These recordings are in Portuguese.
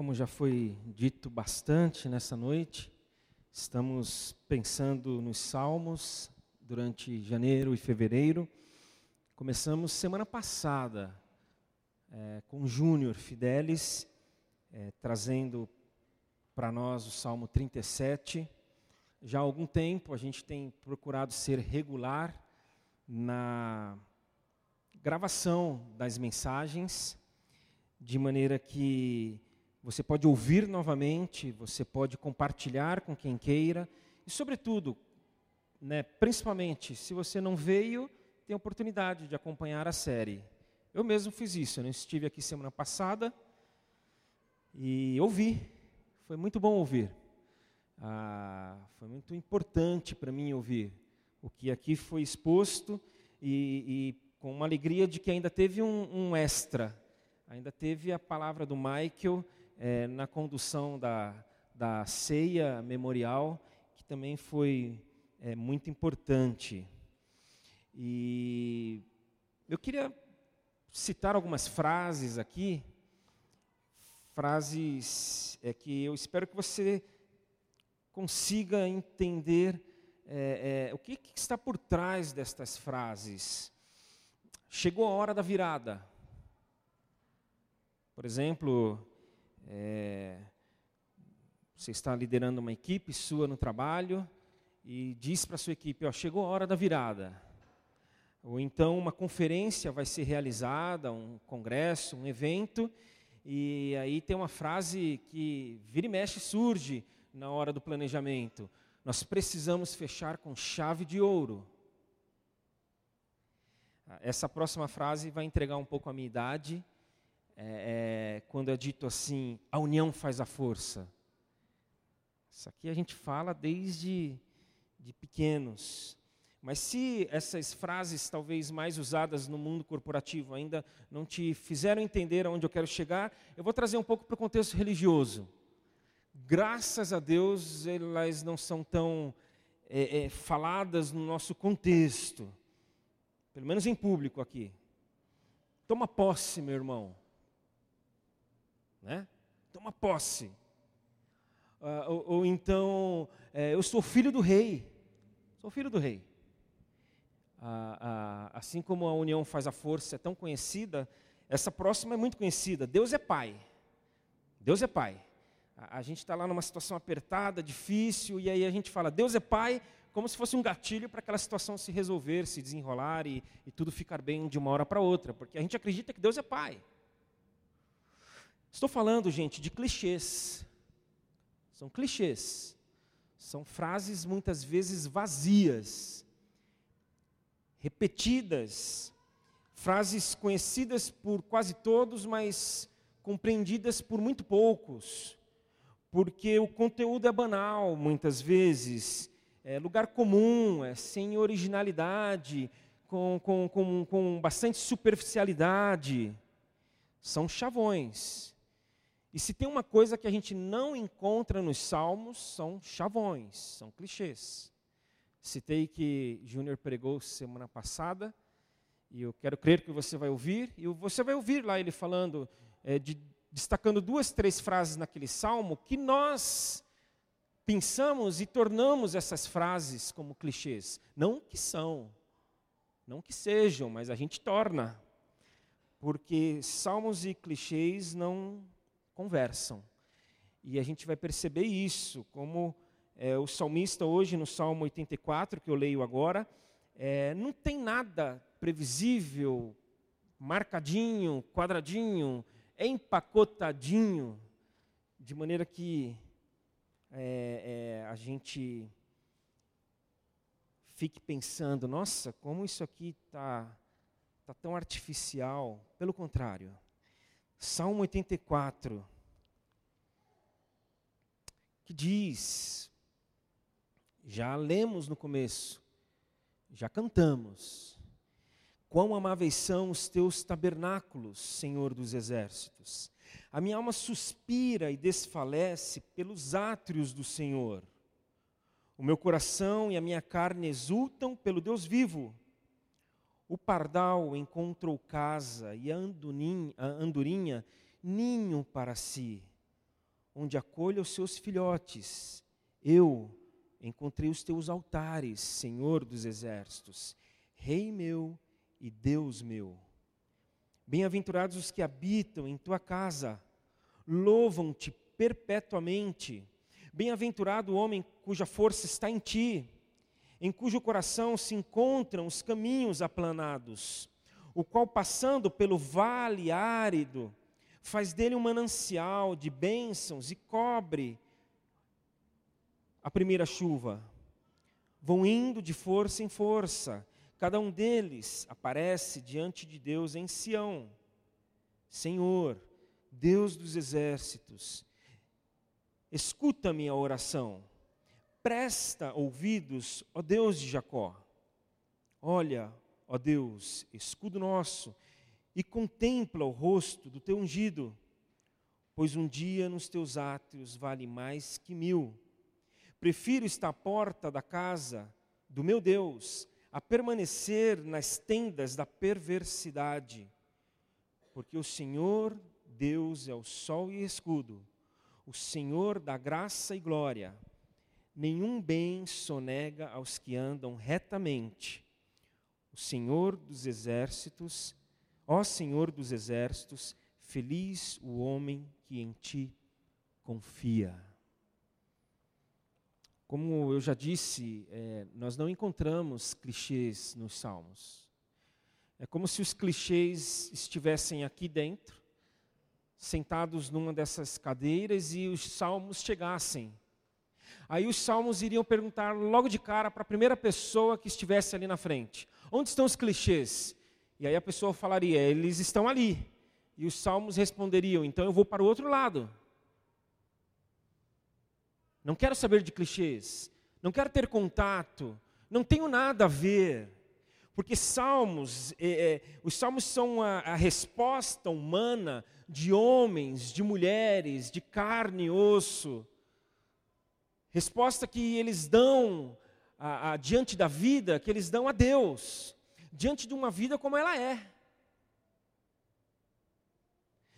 como já foi dito bastante nessa noite, estamos pensando nos salmos durante janeiro e fevereiro. Começamos semana passada é, com Júnior Fidelis, é, trazendo para nós o Salmo 37. Já há algum tempo a gente tem procurado ser regular na gravação das mensagens, de maneira que você pode ouvir novamente, você pode compartilhar com quem queira, e, sobretudo, né, principalmente, se você não veio, tem a oportunidade de acompanhar a série. Eu mesmo fiz isso, eu não estive aqui semana passada e ouvi, foi muito bom ouvir. Ah, foi muito importante para mim ouvir o que aqui foi exposto e, e, com uma alegria de que ainda teve um, um extra, ainda teve a palavra do Michael é, na condução da, da ceia memorial, que também foi é, muito importante. E eu queria citar algumas frases aqui, frases é, que eu espero que você consiga entender é, é, o que, que, está por trás destas frases. Chegou a hora da virada. Por exemplo, é, você está liderando uma equipe sua no trabalho e diz para a sua equipe: ó, chegou a hora da virada. Ou então uma conferência vai ser realizada, um congresso, um evento, e aí tem uma frase que vira e mexe surge na hora do planejamento. Nós precisamos fechar com chave de ouro. Essa próxima frase vai entregar um pouco a minha idade, é, é, quando é dito assim, a união faz a força. Isso aqui a gente fala desde de pequenos. Mas se essas frases, talvez mais usadas no mundo corporativo, ainda não te fizeram entender aonde eu quero chegar, eu vou trazer um pouco para o contexto religioso. Graças a Deus, elas não são tão é, é, faladas no nosso contexto, pelo menos em público aqui. Toma posse, meu irmão né? Toma posse. Ah, ou, ou, então, é, eu sou filho do rei. Sou filho do rei. Ah, ah, assim como a união faz a força, é tão conhecida, essa próxima é muito conhecida. Deus é pai. Deus é pai. A, a gente está lá numa situação apertada, difícil, e aí a gente fala, Deus é pai, como se fosse um gatilho para aquela situação se resolver, se desenrolar e, e tudo ficar bem de uma hora para outra, porque a gente acredita que Deus é pai. Estou falando, gente, de clichês. São clichês. São frases muitas vezes vazias, repetidas, frases conhecidas por quase todos, mas compreendidas por muito poucos, porque o conteúdo é banal muitas vezes, é lugar comum, é sem originalidade, com, com, com, com bastante superficialidade. São chavões. E se tem uma coisa que a gente não encontra nos salmos, são chavões, são clichês. Citei que Júnior pregou semana passada, e eu quero crer que você vai ouvir, e você vai ouvir lá ele falando, é, de, destacando duas, três frases naquele salmo, que nós pensamos e tornamos essas frases como clichês. Não que são, não que sejam, mas a gente torna. Porque salmos e clichês não conversam. E a gente vai perceber isso, como é, o salmista hoje no Salmo 84, que eu leio agora, é, não tem nada previsível, marcadinho, quadradinho, empacotadinho, de maneira que é, é, a gente fique pensando, nossa, como isso aqui está tá tão artificial. Pelo contrário, Salmo 84, que diz, já lemos no começo, já cantamos, quão amáveis são os teus tabernáculos, Senhor dos exércitos. A minha alma suspira e desfalece pelos átrios do Senhor. O meu coração e a minha carne exultam pelo Deus vivo. O pardal encontrou casa e a andorinha, a andorinha ninho para si. onde acolha os seus filhotes. Eu encontrei os teus altares, Senhor dos exércitos, Rei meu e Deus meu. Bem-aventurados os que habitam em tua casa, louvam-te perpetuamente. Bem-aventurado o homem cuja força está em ti, em cujo coração se encontram os caminhos aplanados, o qual, passando pelo vale árido, faz dele um manancial de bênçãos e cobre a primeira chuva. Vão indo de força em força, cada um deles aparece diante de Deus em Sião. Senhor, Deus dos exércitos, escuta minha oração, presta ouvidos, ó Deus de Jacó. Olha, ó Deus, escudo nosso, e contempla o rosto do teu ungido, pois um dia nos teus átrios vale mais que mil. Prefiro estar à porta da casa do meu Deus a permanecer nas tendas da perversidade, porque o Senhor Deus é o sol e escudo, o Senhor da graça e glória. Nenhum bem sonega aos que andam retamente. O Senhor dos exércitos Ó Senhor dos exércitos, feliz o homem que em ti confia. Como eu já disse, é, nós não encontramos clichês nos salmos. É como se os clichês estivessem aqui dentro, sentados numa dessas cadeiras e os salmos chegassem. Aí os salmos iriam perguntar logo de cara para a primeira pessoa que estivesse ali na frente: onde estão os clichês? E aí a pessoa falaria: eles estão ali. E os salmos responderiam: então eu vou para o outro lado. Não quero saber de clichês. Não quero ter contato. Não tenho nada a ver. Porque salmos, é, é, os salmos são a, a, resposta humana de homens, de mulheres, de carne e osso. Resposta que eles dão a, a, diante da vida, que eles dão a Deus diante de uma vida como ela é.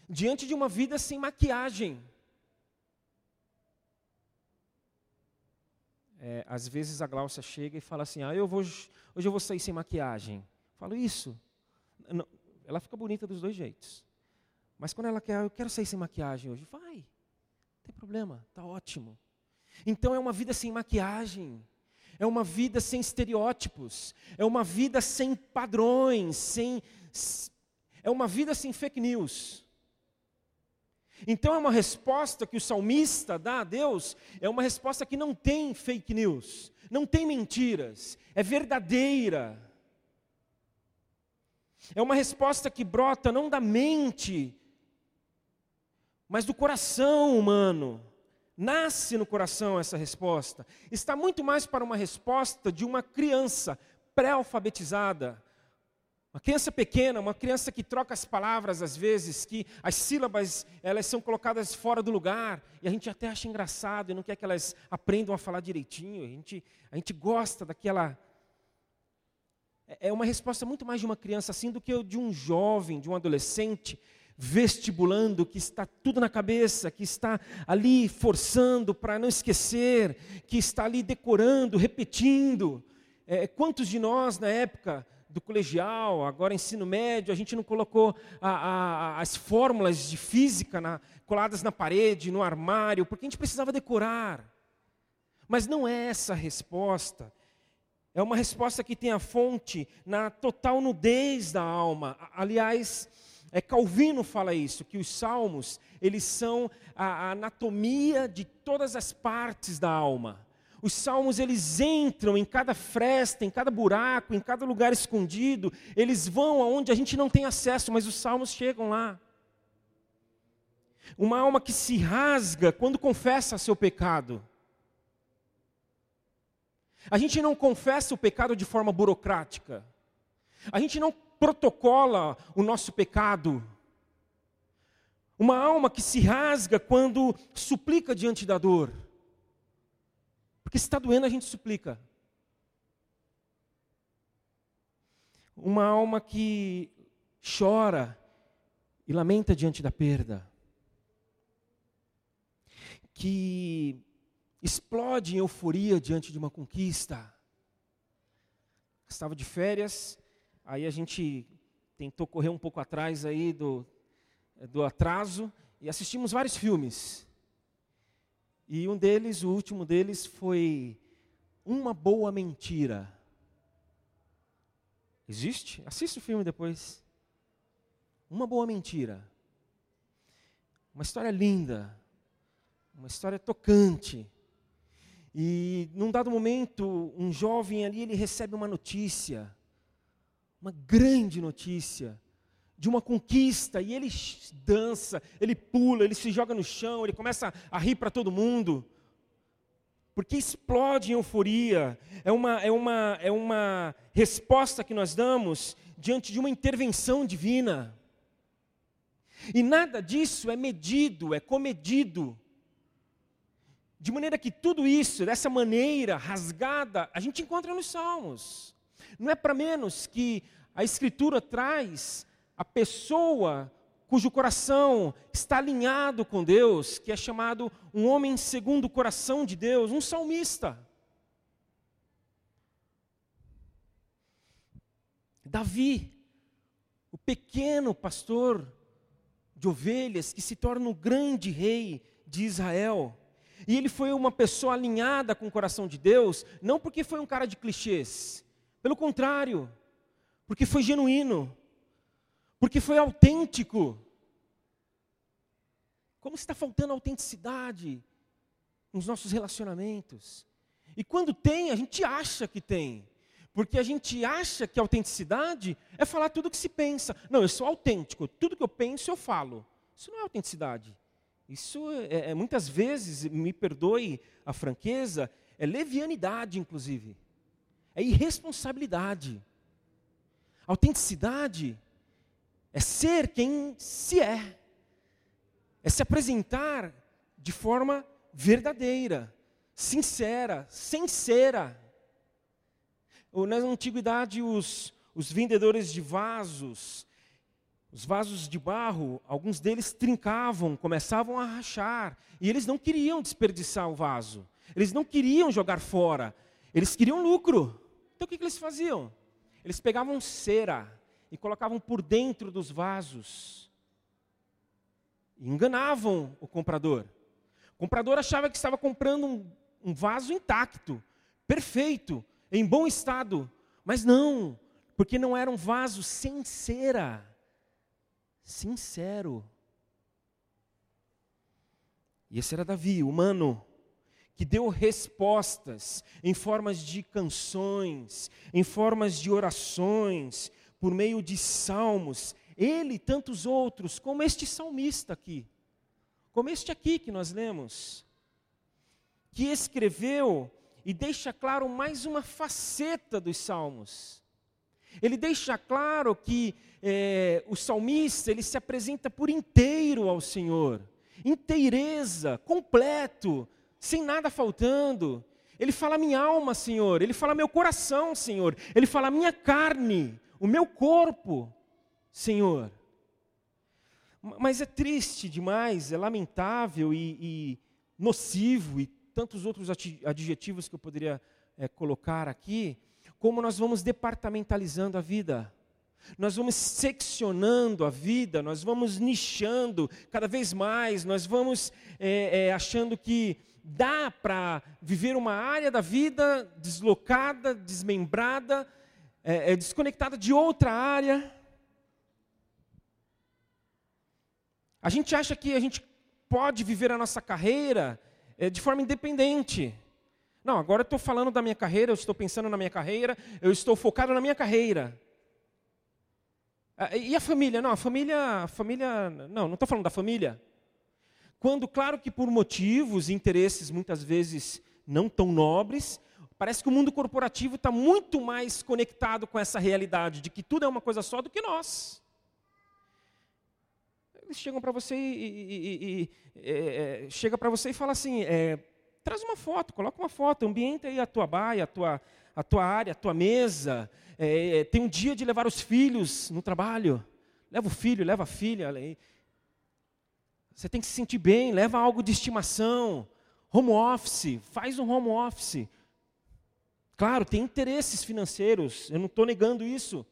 Diante de uma vida sem maquiagem. É, às vezes a Glaucia chega e fala assim: ah, eu vou, hoje eu vou sair sem maquiagem. Falo isso. Não, ela fica bonita dos dois jeitos. Mas quando ela quer, eu quero sair sem maquiagem hoje, vai. Não tem problema, está ótimo. Então é uma vida sem maquiagem é uma vida sem estereótipos, é uma vida sem padrões, sem é uma vida sem fake news. Então é uma resposta que o salmista dá a Deus, é uma resposta que não tem fake news, não tem mentiras, é verdadeira. É uma resposta que brota não da mente, mas do coração humano. Nasce no coração essa resposta. Está muito mais para uma resposta de uma criança pré-alfabetizada. Uma criança pequena, uma criança que troca as palavras às vezes, que as sílabas elas são colocadas fora do lugar, e a gente até acha engraçado e não quer que elas aprendam a falar direitinho. A gente, a gente gosta daquela. É, é uma resposta muito mais de uma criança assim do que de um jovem, de um adolescente vestibulando, que está tudo na cabeça, que está ali forçando para não esquecer, que está ali decorando, repetindo. É, quantos de nós, na época do colegial, agora ensino médio, a gente não colocou a, a, as fórmulas de física na, coladas na parede, no armário, porque a gente precisava decorar. Mas não é essa a resposta. É uma resposta que tem a fonte na total nudez da alma. Aliás, é, Calvino fala isso, que os salmos, eles são a, a anatomia de todas as partes da alma. Os salmos, eles entram em cada fresta, em cada buraco, em cada lugar escondido, eles vão aonde a gente não tem acesso, mas os salmos chegam lá. Uma alma que se rasga quando confessa seu pecado. A gente não confessa o pecado de forma burocrática. A gente não protocola o nosso pecado. Uma alma que se rasga quando suplica diante da dor. Porque se está doendo, a gente suplica. Uma alma que chora e lamenta diante da perda. que explode em euforia diante de uma conquista. Estava de férias, aí a gente tentou correr um pouco atrás aí do, do atraso e assistimos vários filmes. E um deles, o último deles, foi Uma Boa Mentira. Existe? Assista o filme depois. Uma Boa Mentira. Uma história linda, uma história tocante. E num dado momento, um jovem ali, ele recebe uma notícia, uma grande notícia, de uma conquista e ele dança, ele pula, ele se joga no chão, ele começa a rir para todo mundo. Porque explode em euforia. É uma, é, uma, é uma resposta que nós damos diante de uma intervenção divina. E nada disso é medido, é comedido. De maneira que tudo isso, dessa maneira rasgada, a gente encontra nos Salmos. Não é para menos que a Escritura traz a pessoa cujo coração está alinhado com Deus, que é chamado um homem segundo o coração de Deus, um salmista. Davi, o pequeno pastor de ovelhas que se torna o grande rei de Israel. E ele foi uma pessoa alinhada com o coração de Deus, não porque foi um cara de clichês, pelo contrário, porque foi genuíno, porque foi autêntico. Como está faltando autenticidade nos nossos relacionamentos? E quando tem, a gente acha que tem. Porque a gente acha que autenticidade é falar tudo o que se pensa. Não, eu sou autêntico, tudo que eu penso eu falo. Isso não é autenticidade. Isso é, é muitas vezes, me perdoe a franqueza, é levianidade, inclusive. É irresponsabilidade. Autenticidade é ser quem se é. É se apresentar de forma verdadeira, sincera, sincera. Na antiguidade, os, os vendedores de vasos, os vasos de barro, alguns deles trincavam, começavam a rachar, e eles não queriam desperdiçar o vaso, eles não queriam jogar fora, eles queriam lucro. Então o que, que eles faziam? Eles pegavam cera, e colocavam por dentro dos vasos. E enganavam o comprador. O comprador achava que estava comprando um, um vaso intacto, perfeito, em bom estado. Mas não, porque não era um vaso sem cera. Sincero. E esse era Davi, humano, que deu respostas em formas de canções, em formas de orações, por meio de salmos, ele e tantos outros, como este salmista aqui, como este aqui que nós lemos, que escreveu e deixa claro mais uma faceta dos salmos. Ele deixa claro que é, o salmista ele se apresenta por inteiro ao Senhor, inteireza, completo, sem nada faltando. Ele fala minha alma, Senhor. Ele fala meu coração, Senhor. Ele fala minha carne o meu corpo, Senhor. Mas é triste demais, é lamentável e, e nocivo, e tantos outros adjetivos que eu poderia é, colocar aqui, como nós vamos departamentalizando a vida. Nós vamos seccionando a vida, nós vamos nichando cada vez mais, nós vamos é, é, achando que dá para viver uma área da vida deslocada, desmembrada, é, é desconectada de outra área. A gente acha que a gente pode viver a nossa carreira é, de forma independente. Não, agora eu estou falando da minha carreira, eu estou pensando na minha carreira, eu estou focado na minha carreira. E a família? Não, a família, a família, não, não estou falando da família. Quando, claro que por motivos e interesses muitas vezes não tão nobres, Parece que o mundo corporativo está muito mais conectado com essa realidade de que tudo é uma coisa só do que nós. Eles chegam para você e, e, e é, é, chega para você e fala assim: é, traz uma foto, coloca uma foto, ambienta aí a tua baia, a tua, a tua área, a tua mesa. É, é, tem um dia de levar os filhos no trabalho. Leva o filho, leva a filha. Você tem que se sentir bem, leva algo de estimação. Home office, faz um home office. Claro, tem interesses financeiros, eu não estou negando isso.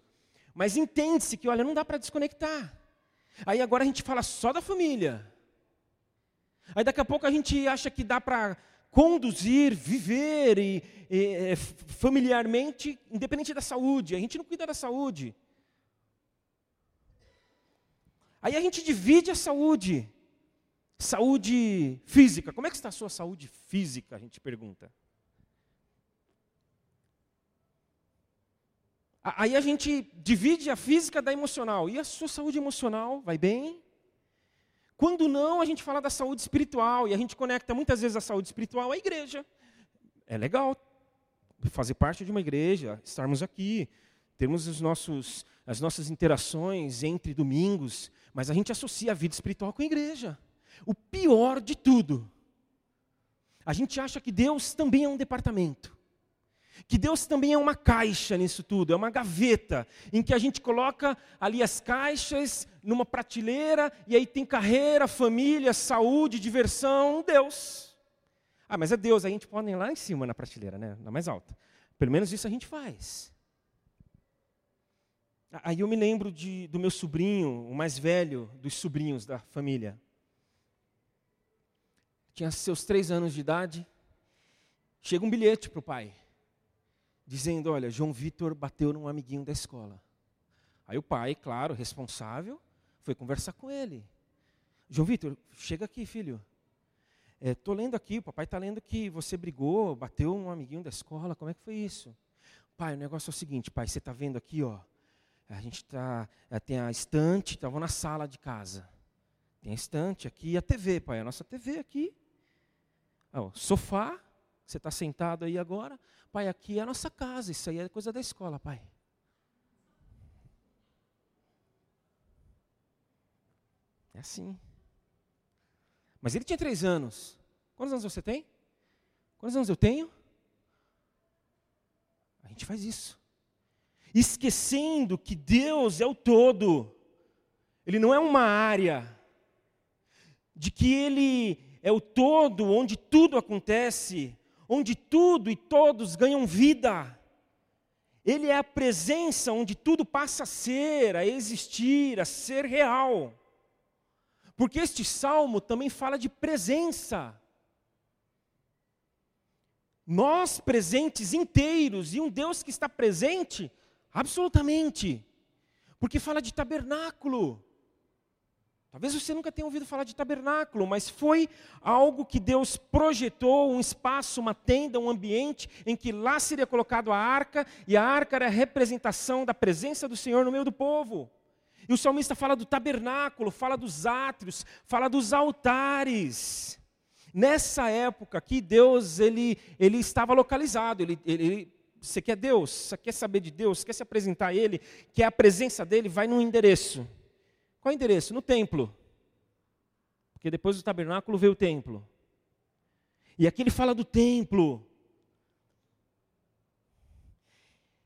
Mas entende-se que, olha, não dá para desconectar. Aí agora a gente fala só da família. Aí daqui a pouco a gente acha que dá para conduzir, viver e, e, é, familiarmente, independente da saúde. A gente não cuida da saúde. Aí a gente divide a saúde. Saúde física. Como é que está a sua saúde física? A gente pergunta. Aí a gente divide a física da emocional. E a sua saúde emocional vai bem? Quando não, a gente fala da saúde espiritual e a gente conecta muitas vezes a saúde espiritual à igreja. É legal fazer parte de uma igreja, estarmos aqui, termos os nossos, as nossas interações entre domingos, mas a gente associa a vida espiritual com a igreja. O pior de tudo, a gente acha que Deus também é um departamento que Deus também é uma caixa nisso tudo, é uma gaveta, em que a gente coloca ali as caixas numa prateleira, e aí tem carreira, família, saúde, diversão, Deus. Ah, mas é Deus, a gente pode ir lá em cima na prateleira, né? na mais alta. Pelo menos isso a gente faz. Aí eu me lembro de, do meu sobrinho, o mais velho dos sobrinhos da família. Tinha seus três anos de idade. Chega um bilhete para o pai dizendo: Olha, João Vitor bateu num amiguinho da escola. Aí o pai, claro, responsável, foi conversar com ele. João Vitor, chega aqui, filho. Estou é, lendo aqui, o papai está lendo que você brigou, bateu um amiguinho da escola, como é que foi isso? Pai, o negócio é o seguinte, pai, você está vendo aqui, ó, a gente tá, é, tem a estante, estava na sala de casa. Tem a estante aqui e a TV, pai, a nossa TV aqui. Sofá, você está sentado aí agora. Pai, aqui é a nossa casa, isso aí é coisa da escola, pai. É assim. Mas ele tinha três anos. Quantos anos você tem? Quantos anos eu tenho? A gente faz isso. Esquecendo que Deus é o todo. Ele não é uma área. De que Ele é o todo onde tudo acontece onde tudo e todos ganham vida. Ele é a presença onde tudo passa a ser, a existir, a ser real. Porque este salmo também fala de presença. Nós presentes inteiros e um Deus que está presente absolutamente. Porque fala de tabernáculo. Talvez você nunca tenha ouvido falar de tabernáculo, mas foi algo que Deus projetou, um espaço, uma tenda, um ambiente em que lá seria colocado a arca, e a arca era a representação da presença do Senhor no meio do povo. E o salmista fala do tabernáculo, fala dos átrios, fala dos altares. Nessa época aqui, Deus ele, ele estava localizado. Ele, ele, você quer Deus? Você quer saber de Deus? Quer se apresentar a Ele? Quer a presença dele? Vai num endereço. Qual é o endereço? No templo. Porque depois do tabernáculo veio o templo. E aqui ele fala do templo.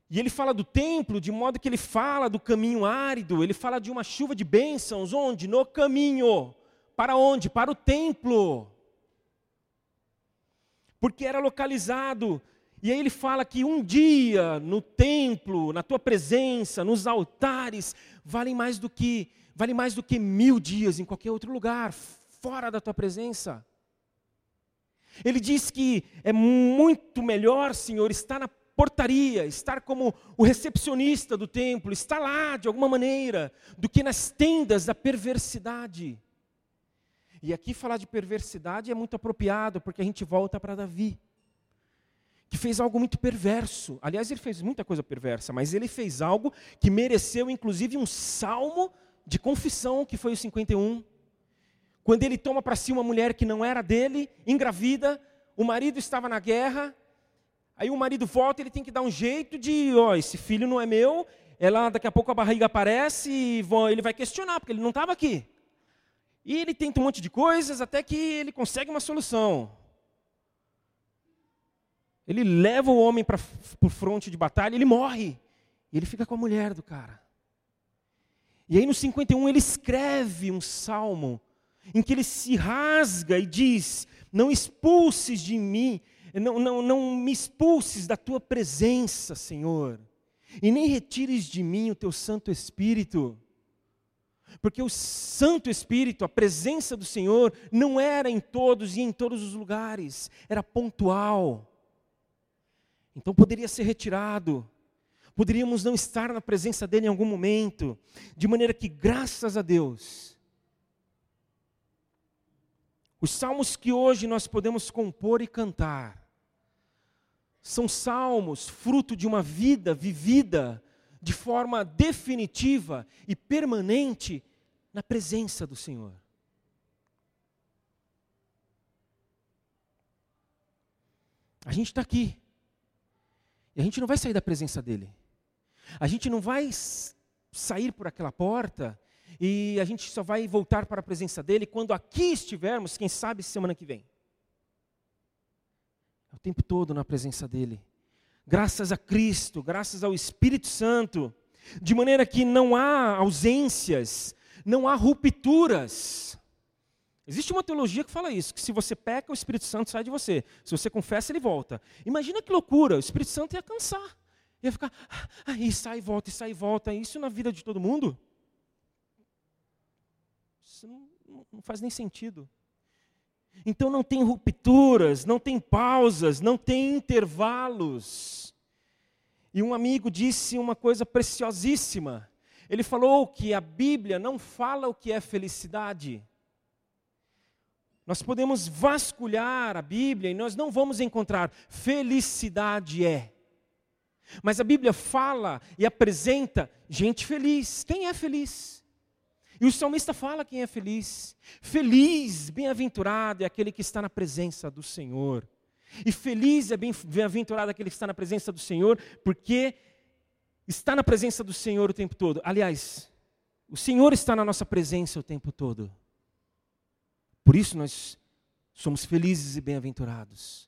E ele fala do templo de modo que ele fala do caminho árido, ele fala de uma chuva de bênçãos, onde? No caminho. Para onde? Para o templo. Porque era localizado. E aí ele fala que um dia no templo, na tua presença, nos altares, valem mais do que vale mais do que mil dias em qualquer outro lugar, fora da tua presença. Ele diz que é muito melhor, Senhor, estar na portaria, estar como o recepcionista do templo, estar lá de alguma maneira, do que nas tendas da perversidade. E aqui falar de perversidade é muito apropriado, porque a gente volta para Davi, que fez algo muito perverso. Aliás, ele fez muita coisa perversa, mas ele fez algo que mereceu, inclusive, um salmo de confissão, que foi o 51. Quando ele toma para si uma mulher que não era dele, engravida, o marido estava na guerra, aí o marido volta, ele tem que dar um jeito de, ó, oh, esse filho não é meu, ela daqui a pouco a barriga aparece e ele vai questionar, porque ele não estava aqui. E ele tenta um monte de coisas até que ele consegue uma solução. Ele leva o homem para o fronte de batalha, ele morre. E ele fica com a mulher do cara. E aí no 51 ele escreve um salmo em que ele se rasga e diz: Não expulses de mim, não, não, não me expulses da tua presença, Senhor, e nem retires de mim o teu Santo Espírito. Porque o Santo Espírito, a presença do Senhor, não era em todos e em todos os lugares, era pontual. Então poderia ser retirado, poderíamos não estar na presença dele em algum momento, de maneira que, graças a Deus, os salmos que hoje nós podemos compor e cantar, são salmos fruto de uma vida vivida de forma definitiva e permanente na presença do Senhor. A gente está aqui. E a gente não vai sair da presença dEle. A gente não vai sair por aquela porta e a gente só vai voltar para a presença dEle quando aqui estivermos, quem sabe semana que vem. É o tempo todo na presença dEle graças a Cristo, graças ao Espírito Santo, de maneira que não há ausências, não há rupturas. Existe uma teologia que fala isso, que se você peca, o Espírito Santo sai de você. Se você confessa, ele volta. Imagina que loucura, o Espírito Santo ia cansar. Ia ficar, ah, e sai e volta, e sai e volta. Isso na vida de todo mundo? Isso não, não faz nem sentido. Então não tem rupturas, não tem pausas, não tem intervalos. E um amigo disse uma coisa preciosíssima. Ele falou que a Bíblia não fala o que é felicidade. Nós podemos vasculhar a Bíblia e nós não vamos encontrar felicidade é. Mas a Bíblia fala e apresenta gente feliz. Quem é feliz? E o salmista fala quem é feliz. Feliz, bem-aventurado é aquele que está na presença do Senhor. E feliz é bem-aventurado aquele que está na presença do Senhor, porque está na presença do Senhor o tempo todo. Aliás, o Senhor está na nossa presença o tempo todo. Por isso nós somos felizes e bem-aventurados.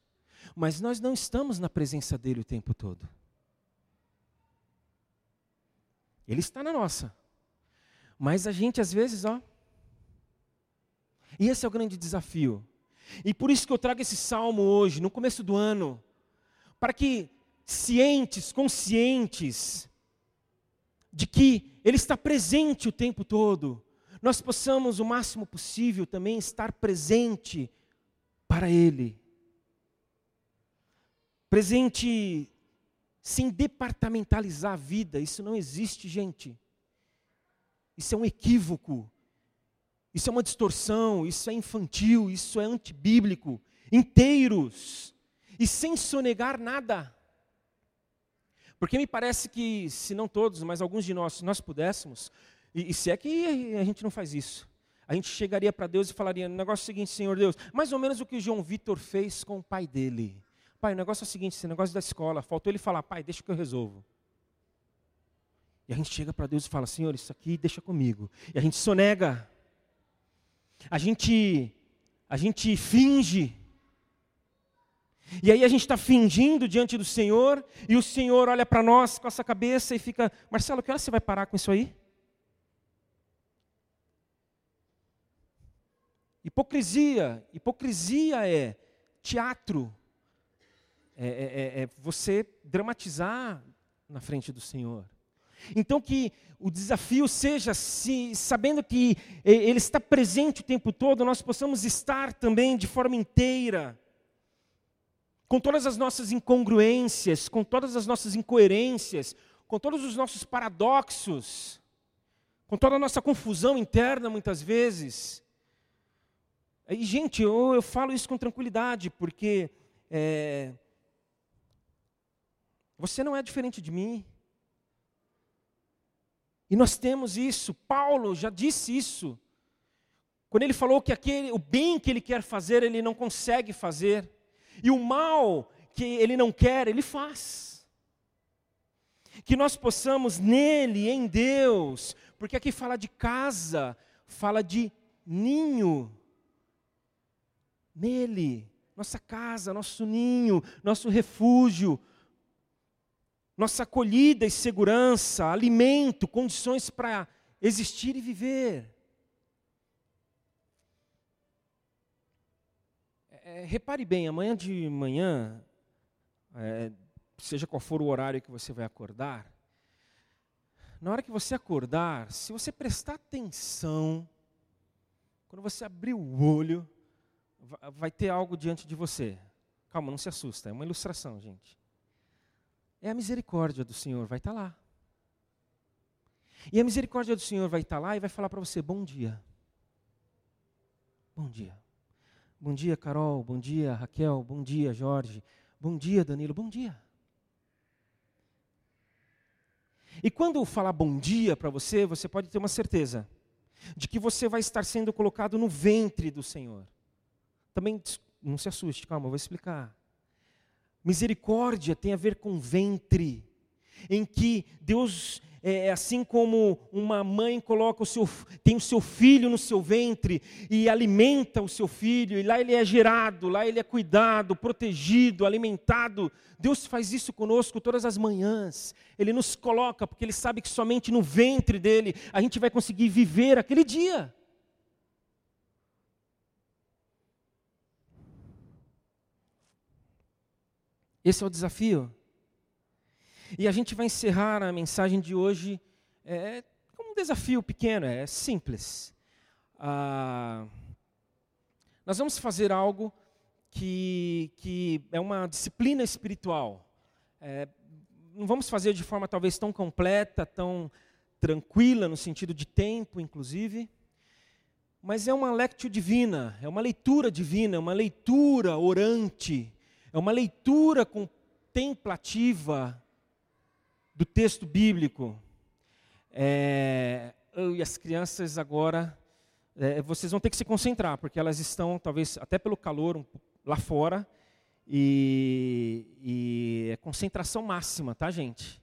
Mas nós não estamos na presença dele o tempo todo. Ele está na nossa. Mas a gente, às vezes, ó. E esse é o grande desafio. E por isso que eu trago esse salmo hoje, no começo do ano, para que cientes, conscientes de que Ele está presente o tempo todo, nós possamos o máximo possível também estar presente para Ele. Presente sem departamentalizar a vida, isso não existe, gente. Isso é um equívoco. Isso é uma distorção, isso é infantil, isso é antibíblico. Inteiros. E sem sonegar nada. Porque me parece que, se não todos, mas alguns de nós, se nós pudéssemos, e, e se é que a gente não faz isso, a gente chegaria para Deus e falaria: o negócio é o seguinte, Senhor Deus, mais ou menos o que o João Vitor fez com o pai dele. Pai, o negócio é o seguinte: esse negócio da escola, faltou ele falar, pai, deixa que eu resolvo. E a gente chega para Deus e fala: Senhor, isso aqui deixa comigo. E a gente sonega. A gente, a gente finge. E aí a gente está fingindo diante do Senhor, e o Senhor olha para nós com essa cabeça e fica: Marcelo, que hora você vai parar com isso aí? Hipocrisia. Hipocrisia é teatro. É, é, é, é você dramatizar na frente do Senhor. Então que o desafio seja, se, sabendo que Ele está presente o tempo todo, nós possamos estar também de forma inteira, com todas as nossas incongruências, com todas as nossas incoerências, com todos os nossos paradoxos, com toda a nossa confusão interna muitas vezes. E, gente, eu, eu falo isso com tranquilidade, porque é, você não é diferente de mim. E nós temos isso. Paulo já disse isso. Quando ele falou que aquele, o bem que ele quer fazer, ele não consegue fazer. E o mal que ele não quer, ele faz. Que nós possamos nele, em Deus, porque aqui fala de casa, fala de ninho. Nele, nossa casa, nosso ninho, nosso refúgio, nossa acolhida e segurança, alimento, condições para existir e viver. É, repare bem, amanhã de manhã, é, seja qual for o horário que você vai acordar, na hora que você acordar, se você prestar atenção, quando você abrir o olho, vai ter algo diante de você. Calma, não se assusta, é uma ilustração, gente. É a misericórdia do Senhor, vai estar tá lá. E a misericórdia do Senhor vai estar tá lá e vai falar para você: bom dia. Bom dia. Bom dia, Carol. Bom dia, Raquel. Bom dia, Jorge. Bom dia, Danilo. Bom dia. E quando eu falar bom dia para você, você pode ter uma certeza de que você vai estar sendo colocado no ventre do Senhor. Também não se assuste, calma, eu vou explicar. Misericórdia tem a ver com ventre, em que Deus é, é assim como uma mãe coloca o seu, tem o seu filho no seu ventre e alimenta o seu filho, e lá ele é gerado, lá ele é cuidado, protegido, alimentado. Deus faz isso conosco todas as manhãs. Ele nos coloca porque ele sabe que somente no ventre dele a gente vai conseguir viver aquele dia. Esse é o desafio. E a gente vai encerrar a mensagem de hoje é, com um desafio pequeno, é simples. Ah, nós vamos fazer algo que, que é uma disciplina espiritual. É, não vamos fazer de forma talvez tão completa, tão tranquila, no sentido de tempo, inclusive, mas é uma lectio divina, é uma leitura divina, é uma leitura orante, é uma leitura contemplativa do texto bíblico. É, e as crianças agora, é, vocês vão ter que se concentrar, porque elas estão, talvez até pelo calor, um, lá fora, e, e, é concentração máxima, tá, gente?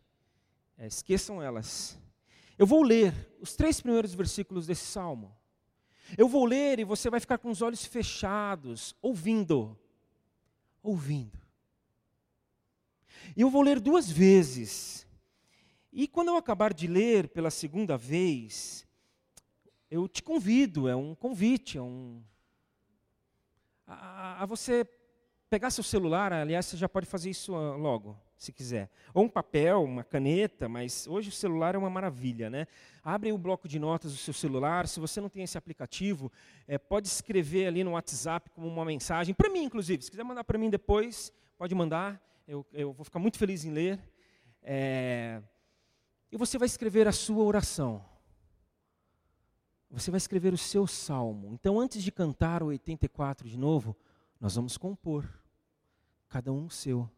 É, esqueçam elas. Eu vou ler os três primeiros versículos desse salmo. Eu vou ler e você vai ficar com os olhos fechados, ouvindo. Ouvindo. Eu vou ler duas vezes. E quando eu acabar de ler pela segunda vez, eu te convido, é um convite, é um a, a você pegar seu celular, aliás, você já pode fazer isso ah, logo, se quiser. Ou um papel, uma caneta, mas hoje o celular é uma maravilha, né? Abre o bloco de notas do seu celular, se você não tem esse aplicativo, é, pode escrever ali no WhatsApp como uma mensagem, para mim inclusive, se quiser mandar para mim depois, pode mandar, eu, eu, vou ficar muito feliz em ler. É, e você vai escrever a sua oração. Você vai escrever o seu salmo. Então, antes de cantar o 84 de novo, nós vamos compor. Cada um o seu.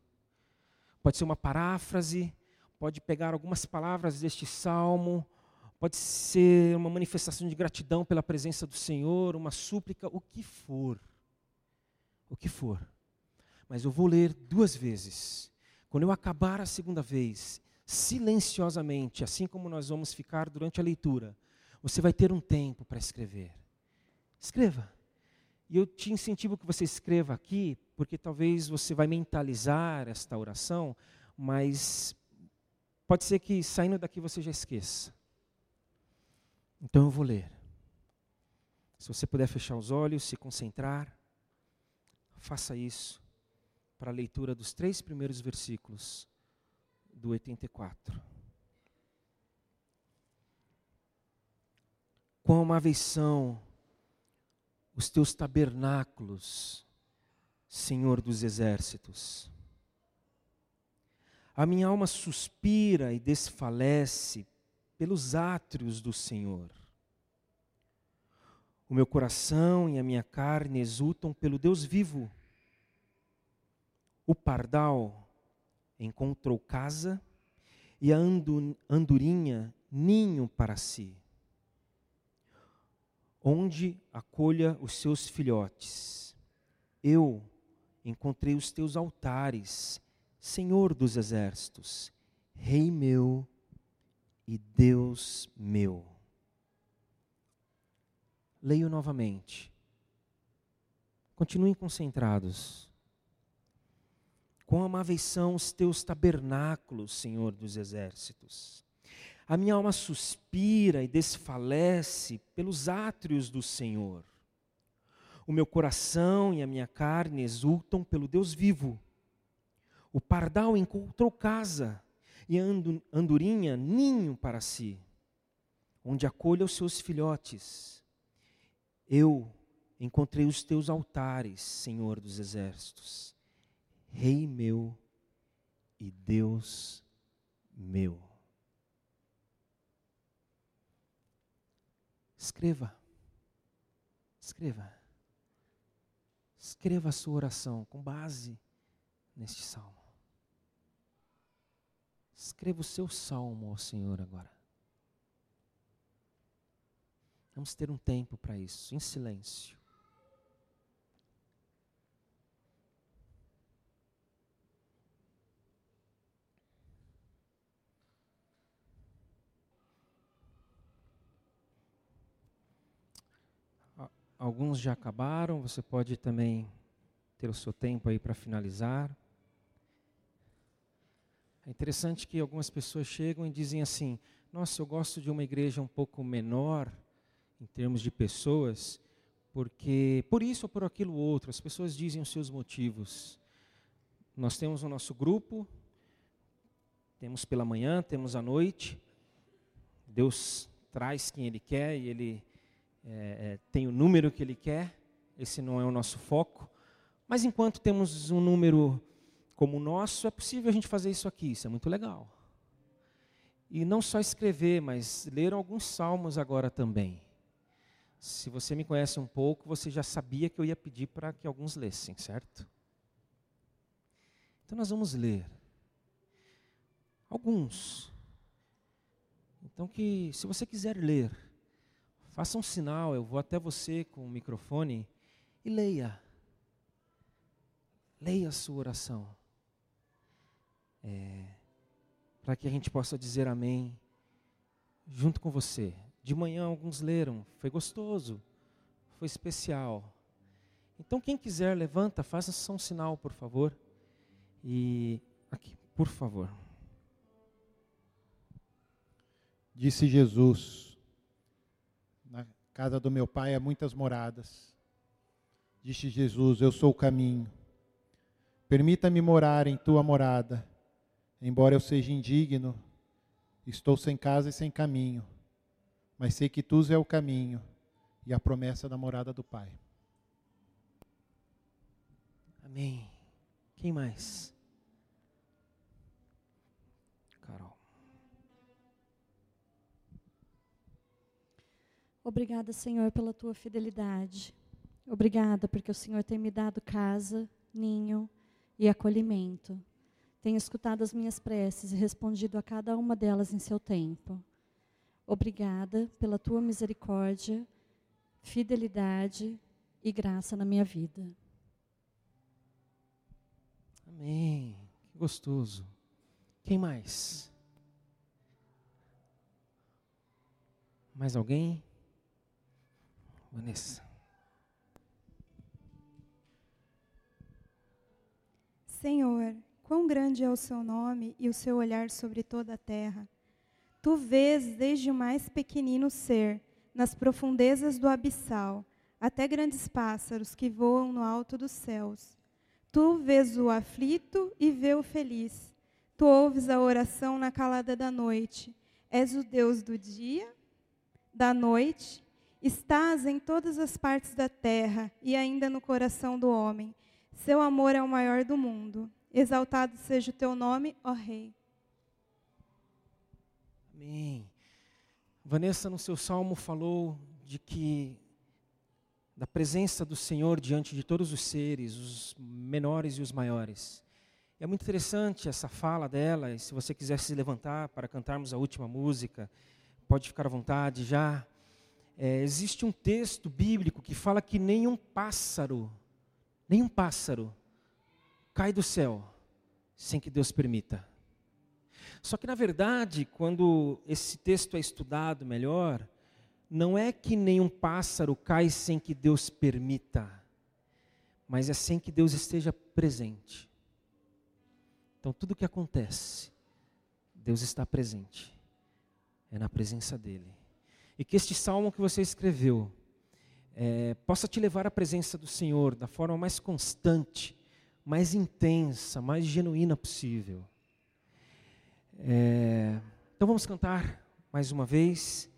Pode ser uma paráfrase, pode pegar algumas palavras deste salmo, pode ser uma manifestação de gratidão pela presença do Senhor, uma súplica, o que for. O que for. Mas eu vou ler duas vezes. Quando eu acabar a segunda vez, silenciosamente, assim como nós vamos ficar durante a leitura, você vai ter um tempo para escrever. Escreva. E eu te incentivo que você escreva aqui, porque talvez você vai mentalizar esta oração, mas pode ser que saindo daqui você já esqueça. Então eu vou ler. Se você puder fechar os olhos, se concentrar, faça isso para a leitura dos três primeiros versículos do 84. Quão amáveis são os teus tabernáculos, Senhor dos exércitos. A minha alma suspira e desfalece pelos átrios do Senhor. O meu coração e a minha carne exultam pelo Deus vivo. O pardal encontrou casa e a andorinha ninho para si, onde acolha os seus filhotes. Eu encontrei os teus altares, Senhor dos exércitos, Rei meu e Deus meu. Leio novamente. Continuem concentrados. Quão amáveis são os teus tabernáculos, Senhor dos exércitos. A minha alma suspira e desfalece pelos átrios do Senhor. O meu coração e a minha carne exultam pelo Deus vivo. O pardal encontrou casa e a andorinha ninho para si, onde acolha os seus filhotes. Eu encontrei os teus altares, Senhor dos exércitos, Rei meu e Deus meu. Escreva. Escreva. Escreva a sua oração com base neste salmo. Escreva o seu salmo ao Senhor agora. Vamos ter um tempo para isso, em silêncio. Alguns já acabaram, você pode também ter o seu tempo aí para finalizar. É interessante que algumas pessoas chegam e dizem assim: Nossa, eu gosto de uma igreja um pouco menor em termos de pessoas, porque por isso ou por aquilo outro, as pessoas dizem os seus motivos. Nós temos o nosso grupo, temos pela manhã, temos à noite. Deus traz quem Ele quer e Ele é, tem o número que ele quer, esse não é o nosso foco. Mas enquanto temos um número como o nosso, é possível a gente fazer isso aqui, isso é muito legal. E não só escrever, mas ler alguns salmos agora também. Se você me conhece um pouco, você já sabia que eu ia pedir para que alguns lessem, certo? Então nós vamos ler. Alguns. Então que, se você quiser ler, Faça um sinal, eu vou até você com o microfone e leia. Leia a sua oração. É, para que a gente possa dizer amém junto com você. De manhã alguns leram, foi gostoso, foi especial. Então quem quiser levanta, faça só um sinal, por favor. E aqui, por favor. Disse Jesus: casa do meu pai há muitas moradas. Disse Jesus: Eu sou o caminho. Permita-me morar em tua morada. Embora eu seja indigno, estou sem casa e sem caminho, mas sei que tu é o caminho e a promessa da morada do Pai. Amém. Quem mais? Obrigada, Senhor, pela tua fidelidade. Obrigada porque o Senhor tem me dado casa, ninho e acolhimento. Tem escutado as minhas preces e respondido a cada uma delas em seu tempo. Obrigada pela tua misericórdia, fidelidade e graça na minha vida. Amém. Que gostoso. Quem mais? Mais alguém? Vanessa. Senhor, quão grande é o seu nome e o seu olhar sobre toda a terra. Tu vês desde o mais pequenino ser, nas profundezas do abissal, até grandes pássaros que voam no alto dos céus. Tu vês o aflito e vê o feliz. Tu ouves a oração na calada da noite. És o Deus do dia, da noite Estás em todas as partes da terra e ainda no coração do homem. Seu amor é o maior do mundo. Exaltado seja o teu nome, ó Rei. Amém. Vanessa, no seu salmo, falou de que da presença do Senhor diante de todos os seres, os menores e os maiores. É muito interessante essa fala dela, e se você quiser se levantar para cantarmos a última música, pode ficar à vontade já. É, existe um texto bíblico que fala que nenhum pássaro, nenhum pássaro cai do céu sem que Deus permita. Só que na verdade, quando esse texto é estudado melhor, não é que nenhum pássaro cai sem que Deus permita, mas é sem que Deus esteja presente. Então tudo o que acontece, Deus está presente. É na presença dele. E que este salmo que você escreveu é, possa te levar à presença do Senhor da forma mais constante, mais intensa, mais genuína possível. É, então vamos cantar mais uma vez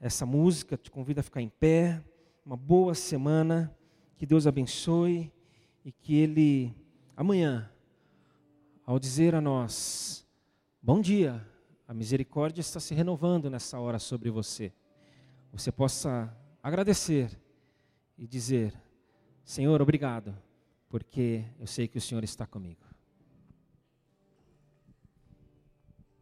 essa música, te convido a ficar em pé. Uma boa semana, que Deus abençoe e que Ele, amanhã, ao dizer a nós, bom dia, a misericórdia está se renovando nessa hora sobre você, você possa agradecer e dizer: Senhor, obrigado, porque eu sei que o Senhor está comigo.